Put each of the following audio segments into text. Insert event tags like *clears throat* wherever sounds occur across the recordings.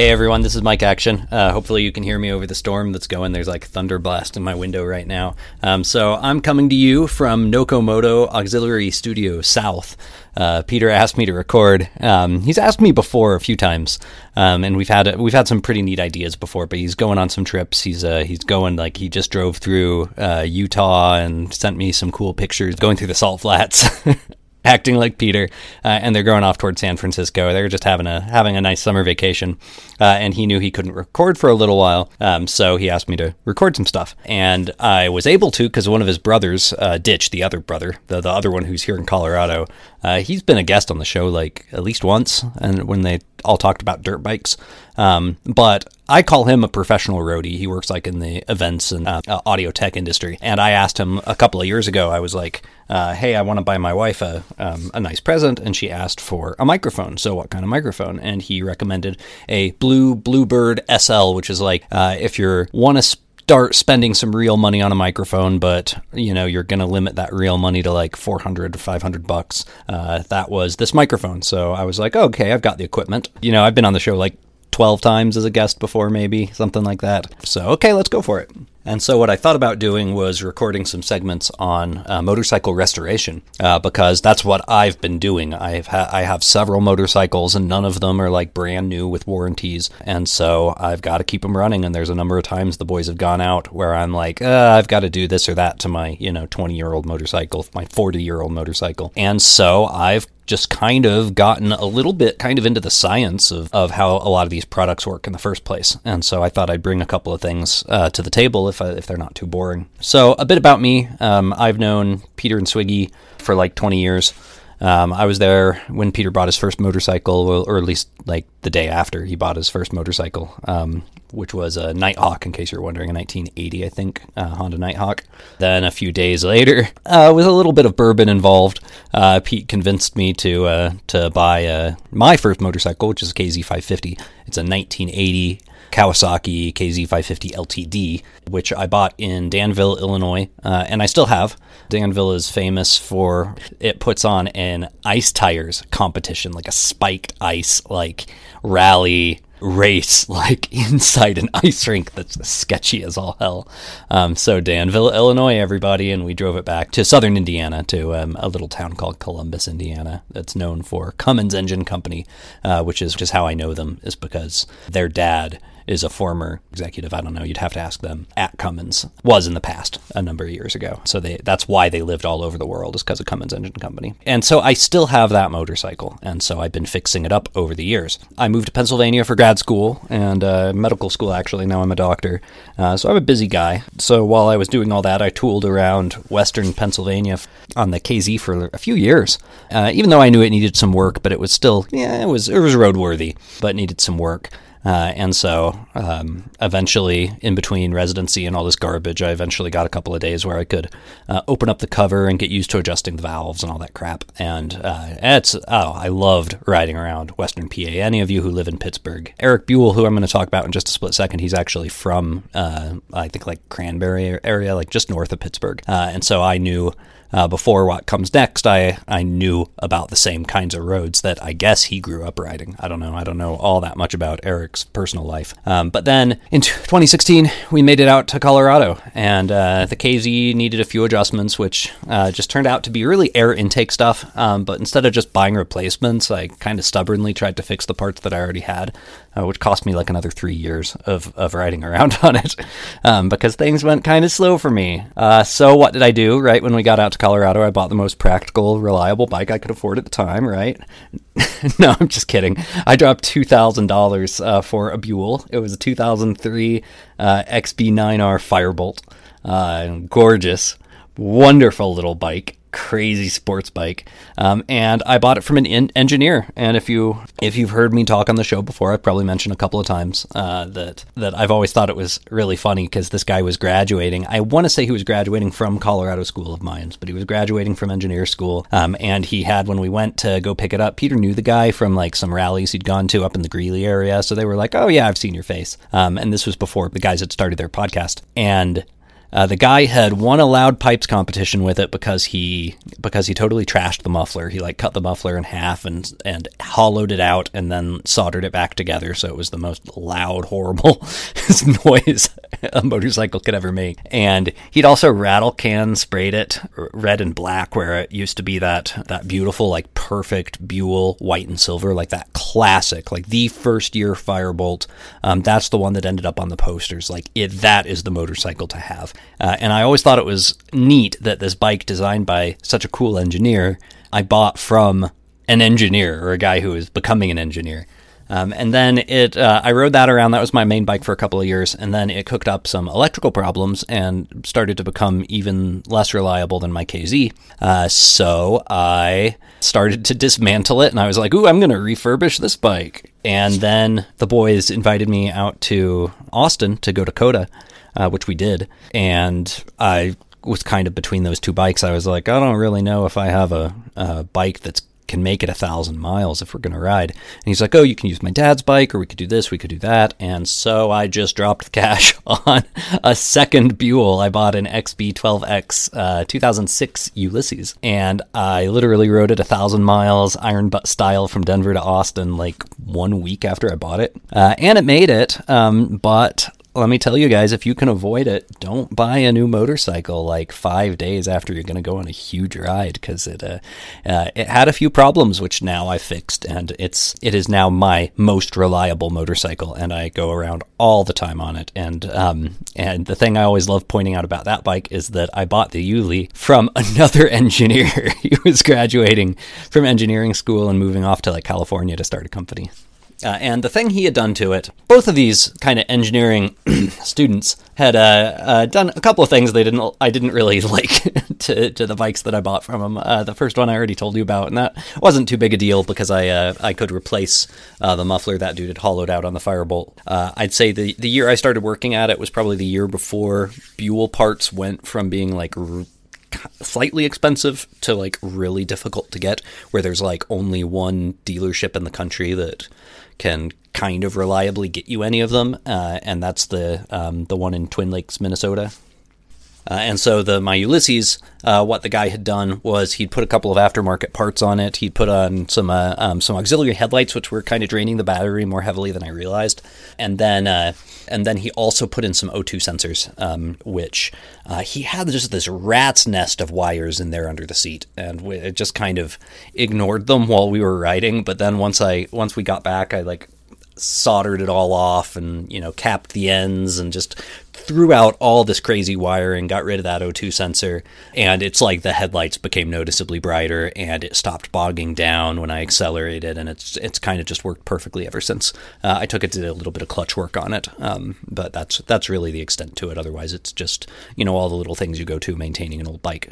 Hey everyone, this is Mike Action. Uh, hopefully you can hear me over the storm that's going. There's like thunder blast in my window right now. Um, so I'm coming to you from Nocomoto Auxiliary Studio South. Uh, Peter asked me to record. Um, he's asked me before a few times, um, and we've had we've had some pretty neat ideas before. But he's going on some trips. He's uh, he's going like he just drove through uh, Utah and sent me some cool pictures going through the salt flats. *laughs* *laughs* acting like Peter, uh, and they're going off towards San Francisco. They're just having a having a nice summer vacation, uh, and he knew he couldn't record for a little while, um, so he asked me to record some stuff, and I was able to because one of his brothers, uh, Ditch, the other brother, the the other one who's here in Colorado, uh, he's been a guest on the show like at least once, and when they all talked about dirt bikes, um, but I call him a professional roadie. He works like in the events and uh, audio tech industry. And I asked him a couple of years ago. I was like, uh, "Hey, I want to buy my wife a um, a nice present," and she asked for a microphone. So, what kind of microphone? And he recommended a Blue Bluebird SL, which is like uh, if you want to start spending some real money on a microphone, but you know you're going to limit that real money to like 400 500 bucks. Uh, that was this microphone. So I was like, okay, I've got the equipment. You know, I've been on the show like 12 times as a guest before, maybe something like that. So, okay, let's go for it. And so, what I thought about doing was recording some segments on uh, motorcycle restoration uh, because that's what I've been doing. I've ha- I have several motorcycles, and none of them are like brand new with warranties. And so, I've got to keep them running. And there's a number of times the boys have gone out where I'm like, uh, I've got to do this or that to my you know 20 year old motorcycle, my 40 year old motorcycle. And so, I've just kind of gotten a little bit kind of into the science of, of how a lot of these products work in the first place. And so I thought I'd bring a couple of things uh, to the table if, I, if they're not too boring. So, a bit about me um, I've known Peter and Swiggy for like 20 years. Um, I was there when Peter bought his first motorcycle, or at least like the day after he bought his first motorcycle, um, which was a Nighthawk, in case you're wondering, a 1980, I think, uh, Honda Nighthawk. Then a few days later, *laughs* uh, with a little bit of bourbon involved, uh, Pete convinced me to uh, to buy uh, my first motorcycle, which is a KZ550. It's a 1980 Kawasaki KZ550 LTD, which I bought in Danville, Illinois, uh, and I still have. Danville is famous for it puts on an ice tires competition, like a spiked ice like rally race *laughs* like inside an ice rink that's sketchy as all hell. Um, so Danville, Illinois, everybody, and we drove it back to southern Indiana to um, a little town called Columbus, Indiana, that's known for Cummins Engine Company, uh, which is just how I know them is because their dad is a former executive. I don't know. You'd have to ask them. At Cummins was in the past a number of years ago. So they that's why they lived all over the world is because of Cummins Engine Company. And so I still have that motorcycle, and so I've been fixing it up over the years. I moved to Pennsylvania for grad school and uh, medical school. Actually, now I'm a doctor, uh, so I'm a busy guy. So while I was doing all that, I tooled around Western Pennsylvania on the KZ for a few years. Uh, even though I knew it needed some work, but it was still yeah, it was it was roadworthy, but needed some work. Uh, and so um, eventually, in between residency and all this garbage, I eventually got a couple of days where I could uh, open up the cover and get used to adjusting the valves and all that crap. And uh, it's, oh, I loved riding around Western PA. Any of you who live in Pittsburgh, Erik Buell, who I'm going to talk about in just a split second, he's actually from, uh, I think, like Cranberry area, like just north of Pittsburgh. Uh, and so I knew uh, before what comes next, I, I knew about the same kinds of roads that I guess he grew up riding. I don't know. I don't know all that much about Erik's personal life. Um, but then in 2016, we made it out to Colorado, and uh, the KZ needed a few adjustments, which uh, just turned out to be really air intake stuff. Um, but instead of just buying replacements, I kind of stubbornly tried to fix the parts that I already had, uh, which cost me like another three years of, of riding around *laughs* on it um, because things went kind of slow for me. Uh, so, what did I do? Right when we got out to Colorado, I bought the most practical, reliable bike I could afford at the time, right? *laughs* no, I'm just kidding. I dropped $2,000 uh, for a Buell. It was a 2003 uh, XB9R Firebolt. Uh, gorgeous, wonderful little bike crazy sports bike, um, and I bought it from an in- engineer. And if you if you've heard me talk on the show before, I've probably mentioned a couple of times uh, that that I've always thought it was really funny because this guy was graduating. I want to say he was graduating from Colorado School of Mines, but he was graduating from engineer school. Um, and he had when we went to go pick it up, Peter knew the guy from like some rallies he'd gone to up in the Greeley area, so they were like, "Oh yeah, I've seen your face." Um, and this was before the guys had started their podcast, and Uh, the guy had won a loud pipes competition with it because he because he totally trashed the muffler. He like cut the muffler in half and and hollowed it out and then soldered it back together so it was the most loud, horrible *laughs* noise a motorcycle could ever make. And he'd also rattle can sprayed it red and black where it used to be that that beautiful like perfect Buell white and silver like that classic like the first year Firebolt. Um, that's the one that ended up on the posters. Like it that is the motorcycle to have. Uh, and I always thought it was neat that this bike, designed by such a cool engineer, I bought from an engineer or a guy who is becoming an engineer. Um, and then it, uh, I rode that around. That was my main bike for a couple of years, and then it cooked up some electrical problems and started to become even less reliable than my KZ. Uh, so I started to dismantle it, and I was like, "Ooh, I'm going to refurbish this bike." And then the boys invited me out to Austin to go to COTA uh, which we did. And I was kind of between those two bikes. I was like, I don't really know if I have a, a bike that's can make it a thousand miles if we're going to ride. And he's like, Oh, you can use my dad's bike, or we could do this, we could do that. And so I just dropped cash *laughs* on a second Buell. I bought an XB12X uh, 2006 Ulysses, and I literally rode it a thousand miles iron butt style from Denver to Austin like one week after I bought it. Uh, and it made it, um, but let me tell you guys, if you can avoid it, don't buy a new motorcycle like five days after you're going to go on a huge ride because it uh, uh, it had a few problems, which now I fixed, and it's it is now my most reliable motorcycle, and I go around all the time on it. And um, and the thing I always love pointing out about that bike is that I bought the Yuli from *laughs* another engineer. *laughs* he was graduating from engineering school and moving off to like California to start a company. Uh, and the thing he had done to it, both of these kind of engineering *clears throat* students had uh, uh, done a couple of things they didn't I didn't really *laughs* like *laughs* to, to the bikes that I bought from them. Uh, the first one I already told you about, and that wasn't too big a deal because I uh, I could replace uh, the muffler that dude had hollowed out on the Firebolt. I'd say the the year I started working at it was probably the year before Buell parts went from being like. R- slightly expensive to like really difficult to get where there's like only one dealership in the country that can kind of reliably get you any of them, uh, and that's the um, the one in Twin Lakes, Minnesota. Uh, and so the my Ulysses, uh, what the guy had done was he'd put a couple of aftermarket parts on it. He'd put on some uh, um, some auxiliary headlights, which were kind of draining the battery more heavily than I realized. And then uh, and then he also put in some O2 sensors, um, which uh, he had just this rat's nest of wires in there under the seat, and we just kind of ignored them while we were riding. But then once I once we got back, I like soldered it all off and you know capped the ends and just threw out all this crazy wiring got rid of that o2 sensor. And it's like the headlights became noticeably brighter and it stopped bogging down when i accelerated. And it's it's kind of just worked perfectly ever since. Uh, i took it to a little bit of clutch work on it um, but that's that's really the extent to it. Otherwise it's just you know all the little things you go to maintaining an old bike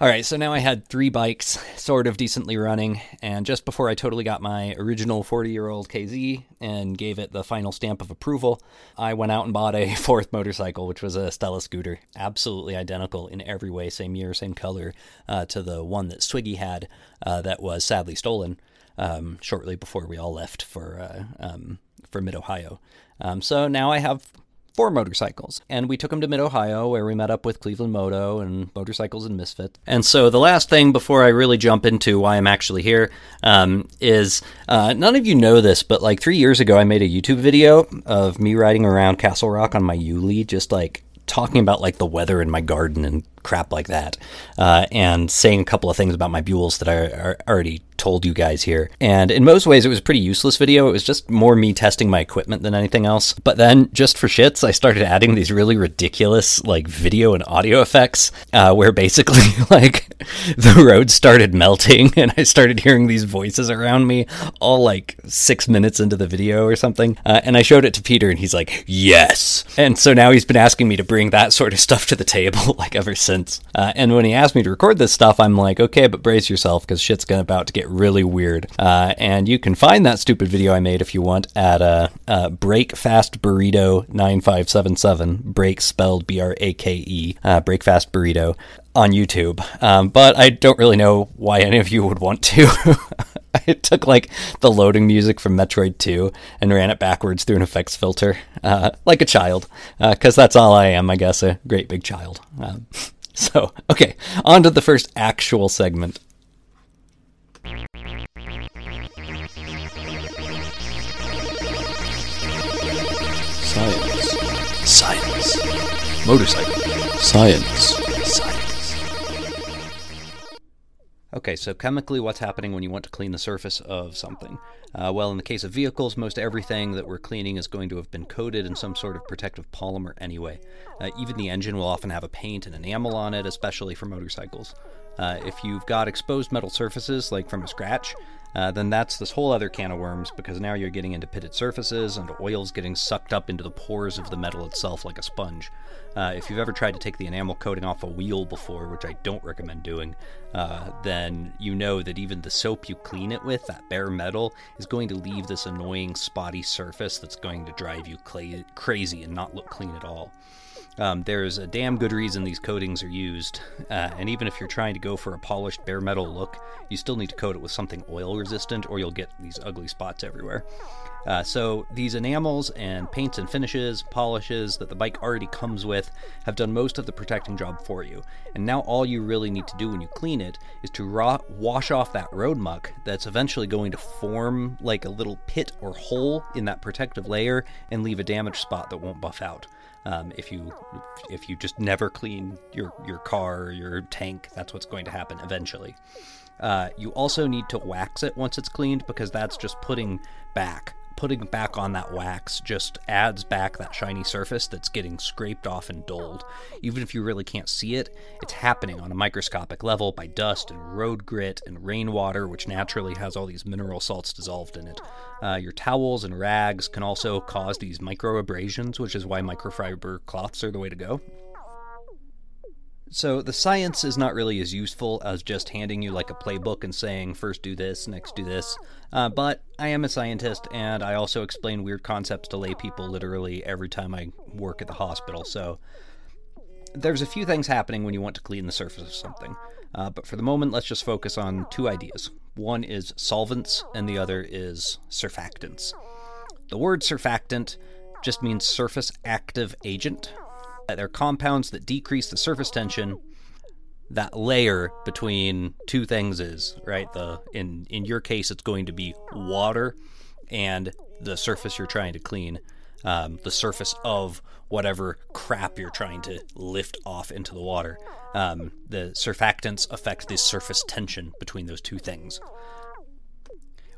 all right, so now I had three bikes sort of decently running, and just before I totally got my original 40 year old KZ and gave it the final stamp of approval, I went out and bought a *laughs* fourth motorcycle, which was a Stella scooter. Absolutely identical in every way, same year, same color, uh, to the one that Swiggy had uh, that was sadly stolen um, shortly before we all left for, uh, um, for Mid Ohio. Um, so now I have four motorcycles. And we took them to Mid Ohio, where we met up with Cleveland Moto and Motorcycles and Misfit. And so the last thing before I really jump into why I'm actually here um, is uh, none of you know this, but like three years ago, I made a YouTube video of me riding around Castle Rock on my Yuli, just like talking about like the weather in my garden and crap like that, uh, and saying a couple of things about my Buells that I, I already told you guys here. And in most ways, it was a pretty useless video. It was just more me testing my equipment than anything else. But then, just for shits, I started adding these really ridiculous, like, video and audio effects, uh, where basically, *laughs* like, the road started melting and I started hearing these voices around me all like six minutes into the video or something. Uh, and I showed it to Peter and he's like, yes. And so now he's been asking me to bring that sort of stuff to the table, *laughs* like, ever since. Uh, and when he asked me to record this stuff, I'm like, okay, but brace yourself because shit's gonna about to get really weird. Uh, and you can find that stupid video I made if you want at uh, uh, Burrito 9577. Brake spelled B R A K E. Uh, Burrito on YouTube. Um, but I don't really know why any of you would want to. *laughs* I took like the loading music from Metroid 2 and ran it backwards through an effects filter, uh, like a child, because uh, that's all I am, I guess, a great big child. Um, *laughs* *laughs* so, okay, on to the first actual segment. Science. Science. Motorcycle. Science. Okay, so chemically, what's happening when you want to clean the surface of something? Uh, well, in the case of vehicles, most everything that we're cleaning is going to have been coated in some sort of protective polymer anyway. Uh, even the engine will often have a paint and enamel on it, especially for motorcycles. Uh, if you've got exposed metal surfaces, like from a scratch, uh, then that's this whole other can of worms because now you're getting into pitted surfaces and oil's getting sucked up into the pores of the metal itself like a sponge. Uh, if you've ever tried to take the enamel coating off a wheel before, which I don't recommend doing, uh, then you know that even the soap you clean it with, that bare metal, is going to leave this annoying spotty surface that's going to drive you cla- crazy and not look clean at all. Um, there's a damn good reason these coatings are used, uh, and even if you're trying to go for a polished bare metal look, you still need to coat it with something oil resistant or you'll get these ugly spots everywhere. Uh, so these enamels and paints and finishes, polishes that the bike already comes with have done most of the protecting job for you. And now all you really need to do when you clean it is to wash off that road muck that's eventually going to form like a little pit or hole in that protective layer and leave a damaged spot that won't buff out. Um, if you if you just never clean your your car or your tank, that's what's going to happen eventually. Uh, you also need to wax it once it's cleaned because that's just putting back putting back on that wax just adds back that shiny surface that's getting scraped off and dulled. Even if you really can't see it, it's happening on a microscopic level by dust and road grit and rainwater, which naturally has all these mineral salts dissolved in it. Uh, your towels and rags can also cause these micro abrasions, which is why microfiber cloths are the way to go. So the science is not really as useful as just handing you like a playbook and saying first do this, next do this. Uh, but I am a scientist, and I also explain weird concepts to lay people literally every time I work at the hospital. So there's a few things happening when you want to clean the surface of something. Uh, but for the moment, let's just focus on two ideas. One is solvents, and the other is surfactants. The word surfactant just means surface active agent, they're compounds that decrease the surface tension that layer between two things is right? The in in your case it's going to be water and the surface you're trying to clean um, the surface of whatever crap you're trying to lift off into the water. Um, the surfactants affect the surface tension between those two things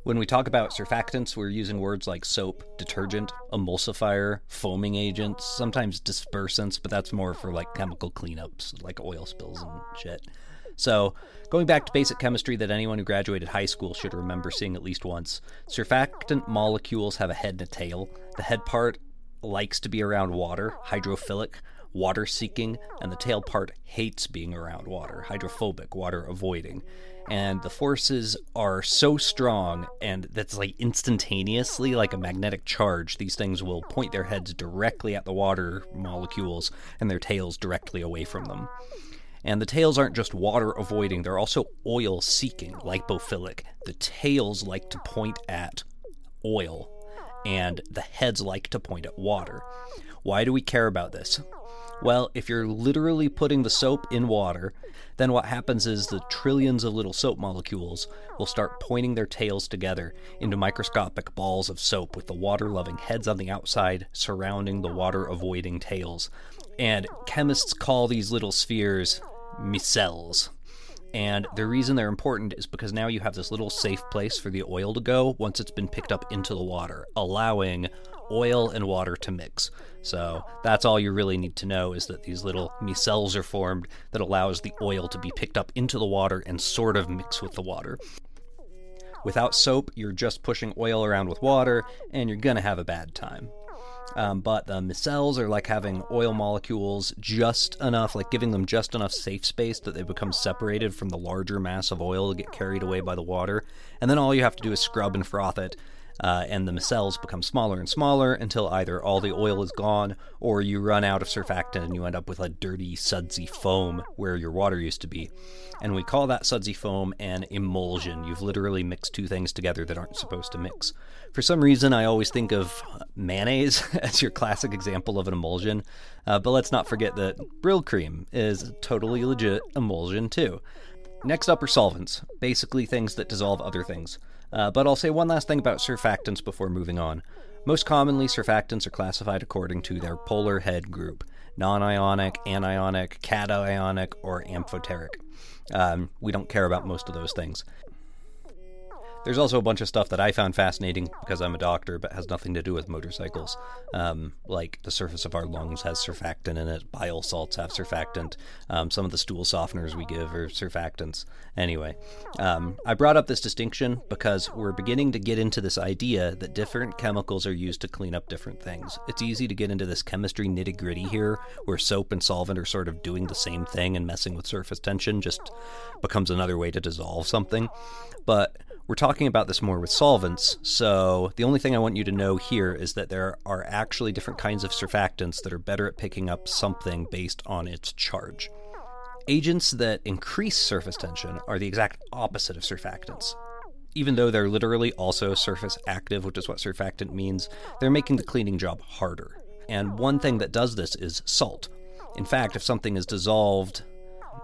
when we talk about surfactants, we're using words like soap, detergent, emulsifier, foaming agents, sometimes dispersants, but that's more for like chemical cleanups, like oil spills and shit. So, going back to basic chemistry that anyone who graduated high school should remember seeing at least once, surfactant molecules have a head and a tail. The head part likes to be around water, hydrophilic, water seeking, and the tail part hates being around water, hydrophobic, water avoiding and the forces are so strong and that's like instantaneously like a magnetic charge these things will point their heads directly at the water molecules and their tails directly away from them. And the tails aren't just water avoiding they're also oil seeking lipophilic. The tails like to point at oil and the heads like to point at water why do we care about this well, if you're literally putting the soap in water, then what happens is the trillions of little soap molecules will start pointing their tails together into microscopic balls of soap with the water loving heads on the outside surrounding the water avoiding tails. And chemists call these little spheres micelles. And the reason they're important is because now you have this little safe place for the oil to go once it's been picked up into the water, allowing oil and water to mix. So that's all you really need to know is that these little micelles are formed that allows the oil to be picked up into the water and sort of mix with the water. Without soap, you're just pushing oil around with water, and you're gonna have a bad time. Um, but the micelles are like having oil molecules just enough, like giving them just enough safe space that they become separated from the larger mass of oil to get carried away by the water. And then all you have to do is scrub and froth it uh, and the micelles become smaller and smaller until either all the oil is gone or you run out of surfactant and you end up with a dirty, sudsy foam where your water used to be. And we call that sudsy foam an emulsion. You've literally mixed two things together that aren't supposed to mix. For some reason, I always think of mayonnaise *laughs* as your classic example of an emulsion, uh, but let's not forget that Brylcreem is a totally legit emulsion too. Next up are solvents, basically things that dissolve other things. Uh, but I'll say one last thing about surfactants before moving on. Most commonly, surfactants are classified according to their polar head group non ionic, anionic, cationic, or amphoteric. Um, we don't care about most of those things. There's also a bunch of stuff that I found fascinating because I'm a doctor, but has nothing to do with motorcycles. Um, like the surface of our lungs has surfactant in it. Bile salts have surfactant. Um, some of the stool softeners we give are surfactants. Anyway, um, I brought up this distinction because we're beginning to get into this idea that different chemicals are used to clean up different things. It's easy to get into this chemistry nitty gritty here, where soap and solvent are sort of doing the same thing and messing with surface tension just becomes another way to dissolve something. But we're talking about this more with solvents, so the only thing I want you to know here is that there are actually different kinds of surfactants that are better at picking up something based on its charge. Agents that increase surface tension are the exact opposite of surfactants. Even though they're literally also surface active, which is what surfactant means, they're making the cleaning job harder. And one thing that does this is salt. In fact, if something is dissolved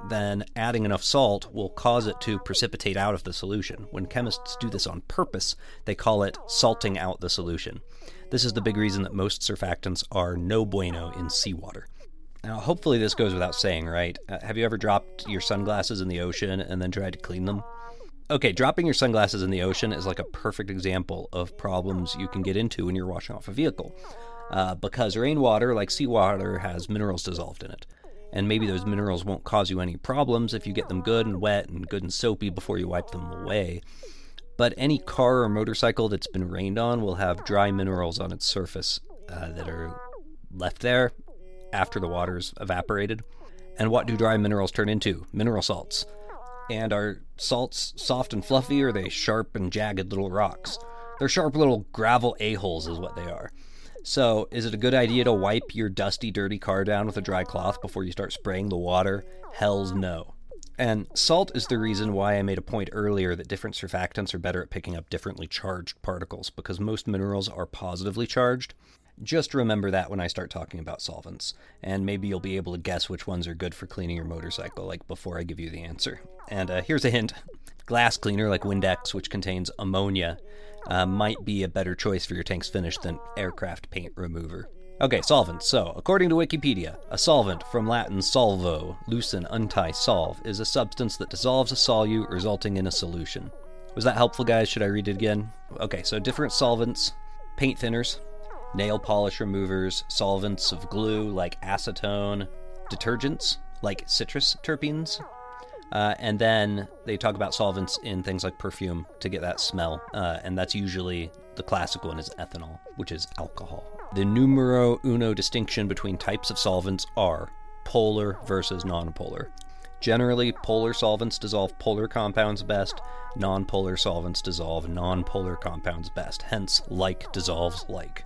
then adding enough salt will cause it to precipitate out of the solution. When chemists do this on purpose, they call it salting out the solution. This is the big reason that most surfactants are no bueno in seawater. Now, hopefully, this goes without saying, right? Uh, have you ever dropped your sunglasses in the ocean and then tried to clean them? Okay, dropping your sunglasses in the ocean is like a perfect example of problems you can get into when you're washing off a vehicle. Uh, because rainwater, like seawater, has minerals dissolved in it and maybe those minerals won't cause you any problems if you get them good and wet and good and soapy before you wipe them away. But any car or motorcycle that's been rained on will have dry minerals on its surface uh, that are left there after the water's evaporated. And what do dry minerals turn into? Mineral salts. And are salts soft and fluffy, or are they sharp and jagged little rocks? They're sharp little gravel a-holes, is what they are. So, is it a good idea to wipe your dusty, dirty car down with a dry cloth before you start spraying the water? Hell's no. And salt is the reason why I made a point earlier that different surfactants are better at picking up differently charged particles, because most minerals are positively charged. Just remember that when I start talking about solvents, and maybe you'll be able to guess which ones are good for cleaning your motorcycle, like before I give you the answer. And uh, here's a hint glass cleaner like Windex, which contains ammonia, uh, might be a better choice for your tank's finish than aircraft paint remover. Okay, solvents. So, according to Wikipedia, a solvent, from Latin solvo, loosen, untie, solve, is a substance that dissolves a solute, resulting in a solution. Was that helpful, guys? Should I read it again? Okay, so different solvents, paint thinners, nail polish removers, solvents of glue like acetone, detergents like citrus terpenes, uh, and then they talk about solvents in things like perfume to get that smell. Uh, and that's usually the classic one is ethanol, which is alcohol. The numero uno distinction between types of solvents are polar versus nonpolar. Generally, polar solvents dissolve polar compounds best, nonpolar solvents dissolve nonpolar compounds best. Hence, like dissolves like.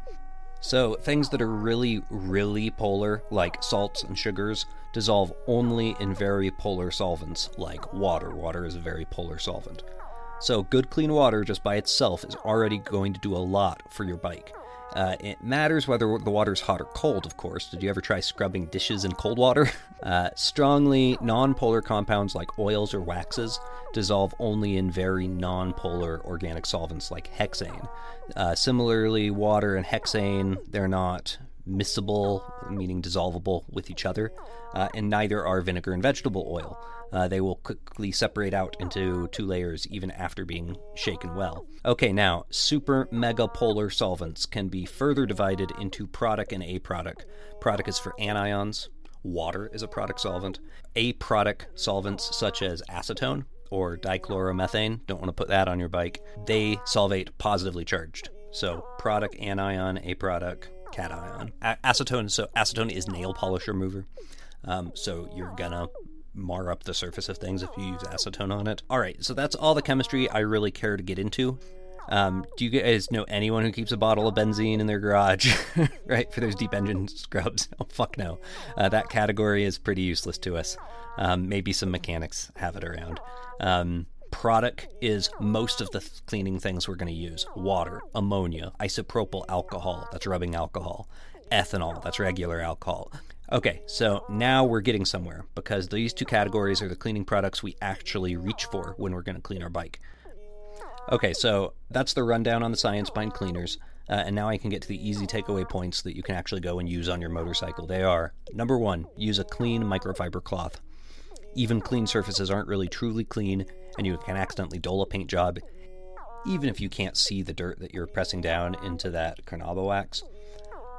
So, things that are really, really polar, like salts and sugars, dissolve only in very polar solvents, like water. Water is a very polar solvent. So, good clean water just by itself is already going to do a lot for your bike. Uh, it matters whether the water's hot or cold, of course. Did you ever try scrubbing dishes in cold water? *laughs* Uh, strongly non-polar compounds like oils or waxes dissolve only in very non-polar organic solvents like hexane. Uh, similarly, water and hexane, they're not miscible, meaning dissolvable with each other, uh, and neither are vinegar and vegetable oil. Uh, they will quickly separate out into two layers even after being shaken well. Okay, now, super mega polar solvents can be further divided into protic and aprotic. Protic is for anions, water is a protic solvent. Aprotic solvents such as acetone or dichloromethane, don't want to put that on your bike, they solvate positively charged. So, protic anion, aprotic, cation. A- acetone. So acetone is nail polish remover. Um, so you're gonna mar up the surface of things if you use acetone on it. All right. So that's all the chemistry I really care to get into. Um, do you guys know anyone who keeps a bottle of benzene in their garage, *laughs* right, for those deep engine scrubs? *laughs* Oh, fuck no. Uh, that category is pretty useless to us. Um, maybe some mechanics have it around. Um, protic is most of the th- cleaning things we're going to use water, ammonia, isopropyl alcohol, that's rubbing alcohol, ethanol, that's regular alcohol. Okay, so now we're getting somewhere because these two categories are the cleaning products we actually reach for when we're going to clean our bike. Okay, so that's the rundown on the science behind cleaners. Uh, and now I can get to the easy takeaway points that you can actually go and use on your motorcycle. They are number one, use a clean microfiber cloth. Even clean surfaces aren't really truly clean, and you can accidentally dole a paint job, even if you can't see the dirt that you're pressing down into that Carnauba wax.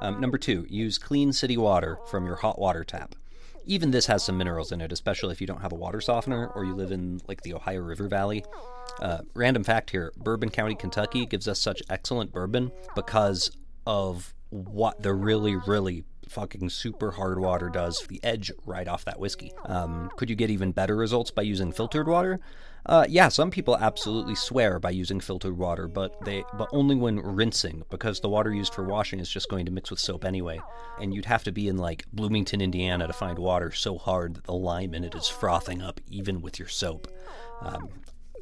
Um, number two, use clean city water from your hot water tap. Even this has some minerals in it, especially if you don't have a water softener or you live in like the Ohio River Valley. Uh, random fact here: Bourbon County, Kentucky, gives us such excellent bourbon because of what the really, really fucking super hard water does the edge right off that whiskey. Um, could you get even better results by using filtered water? Uh, yeah, some people absolutely swear by using filtered water, but they but only when rinsing because the water used for washing is just going to mix with soap anyway. And you'd have to be in like Bloomington, Indiana, to find water so hard that the lime in it is frothing up even with your soap. Um,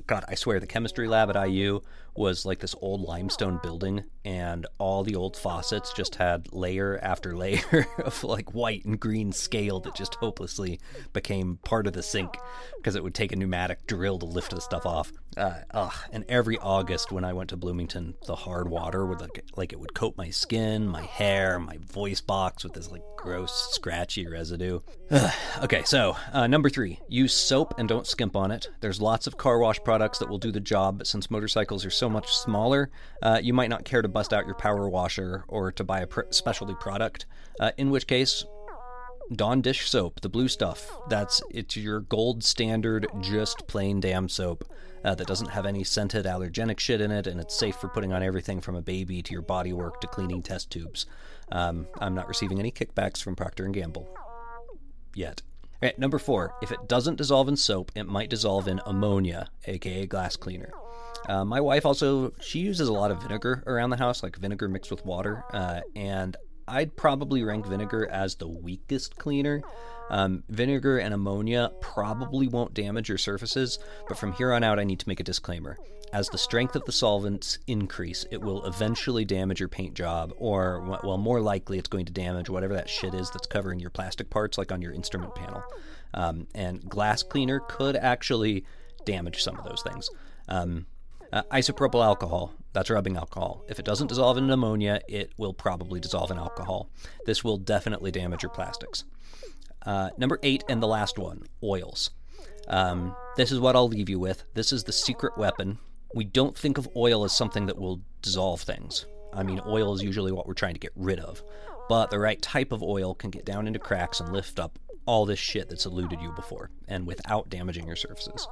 God, I swear the chemistry lab at IU was like this old limestone building, and all the old faucets just had layer after *laughs* layer of like white and green scale that just hopelessly became part of the sink because it would take a pneumatic drill to lift the stuff off. Uh, ugh. And every August when I went to Bloomington, the hard water would like, like it would coat my skin, my hair, my voice box with this like gross, scratchy residue. Ugh. okay, so uh, number three, use soap and don't skimp on it. There's lots of car wash products that will do the job, but since motorcycles are so much smaller, uh, you might not care to bust out your power washer or to buy a pr- specialty product. Uh, in which case, Dawn dish soap, the blue stuff. That's it's your gold standard, just plain damn soap uh, that doesn't have any scented allergenic shit in it, and it's safe for putting on everything from a baby to your body work to cleaning test tubes. Um, I'm not receiving any kickbacks from Procter and Gamble yet. All right, number four. If it doesn't dissolve in soap, it might dissolve in ammonia, aka glass cleaner. Uh, my wife also she uses a lot of vinegar around the house, like vinegar mixed with water, uh, and I'd probably rank vinegar as the weakest cleaner. Um, vinegar and ammonia probably won't damage your surfaces, but from here on out, I need to make a disclaimer. As the strength of the solvents increase, it will eventually damage your paint job, or, well, more likely, it's going to damage whatever that shit is that's covering your plastic parts, like on your instrument panel. Um, and glass cleaner could actually damage some of those things. Um, uh, isopropyl alcohol, that's rubbing alcohol. If it doesn't dissolve in ammonia, it will probably dissolve in alcohol. This will definitely damage your plastics. Uh, number eight, and the last one oils. Um, this is what I'll leave you with. This is the secret weapon. We don't think of oil as something that will dissolve things. I mean, oil is usually what we're trying to get rid of. But the right type of oil can get down into cracks and lift up all this shit that's eluded you before, and without damaging your surfaces.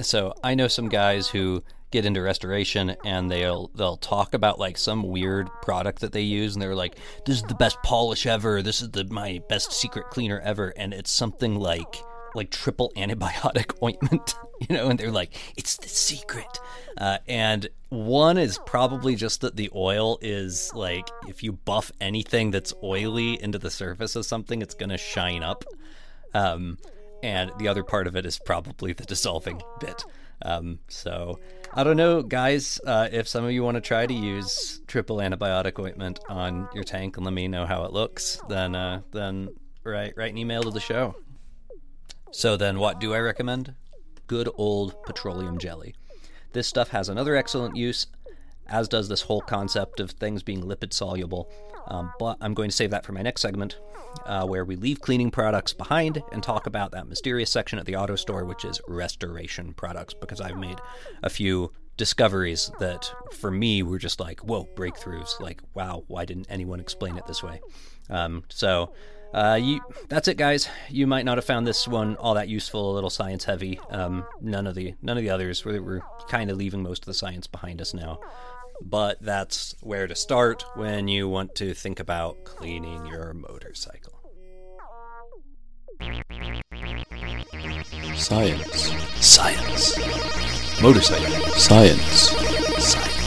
So I know some guys who get into restoration and they'll they'll talk about like some weird product that they use and they're like this is the best polish ever. This is the my best secret cleaner ever. And it's something like like triple antibiotic *laughs* ointment you know and they're like it's the secret. Uh, and one is probably just that the oil is like if you buff anything that's oily into the surface of something it's to shine up. Um, and the other part of it is probably the dissolving bit. Um, so I don't know, guys. Uh, if some of you want to try to use triple antibiotic ointment on your tank and let me know how it looks, then uh, then write write an email to the show. So then, what do I recommend? Good old petroleum jelly. This stuff has another excellent use, as does this whole concept of things being lipid soluble. Um, but I'm going to save that for my next segment, uh, where we leave cleaning products behind and talk about that mysterious section at the auto store, which is restoration products, because I've made a few discoveries that for me were just like, whoa, breakthroughs. Like, wow, why didn't anyone explain it this way? Um, so, uh, you, that's it, guys. You might not have found this one all that useful, a little science heavy. Um, none of the none of the others. We're, we're kind of leaving most of the science behind us now but that's where to start when you want to think about cleaning your motorcycle. Science. Science. Motorcycle. Science.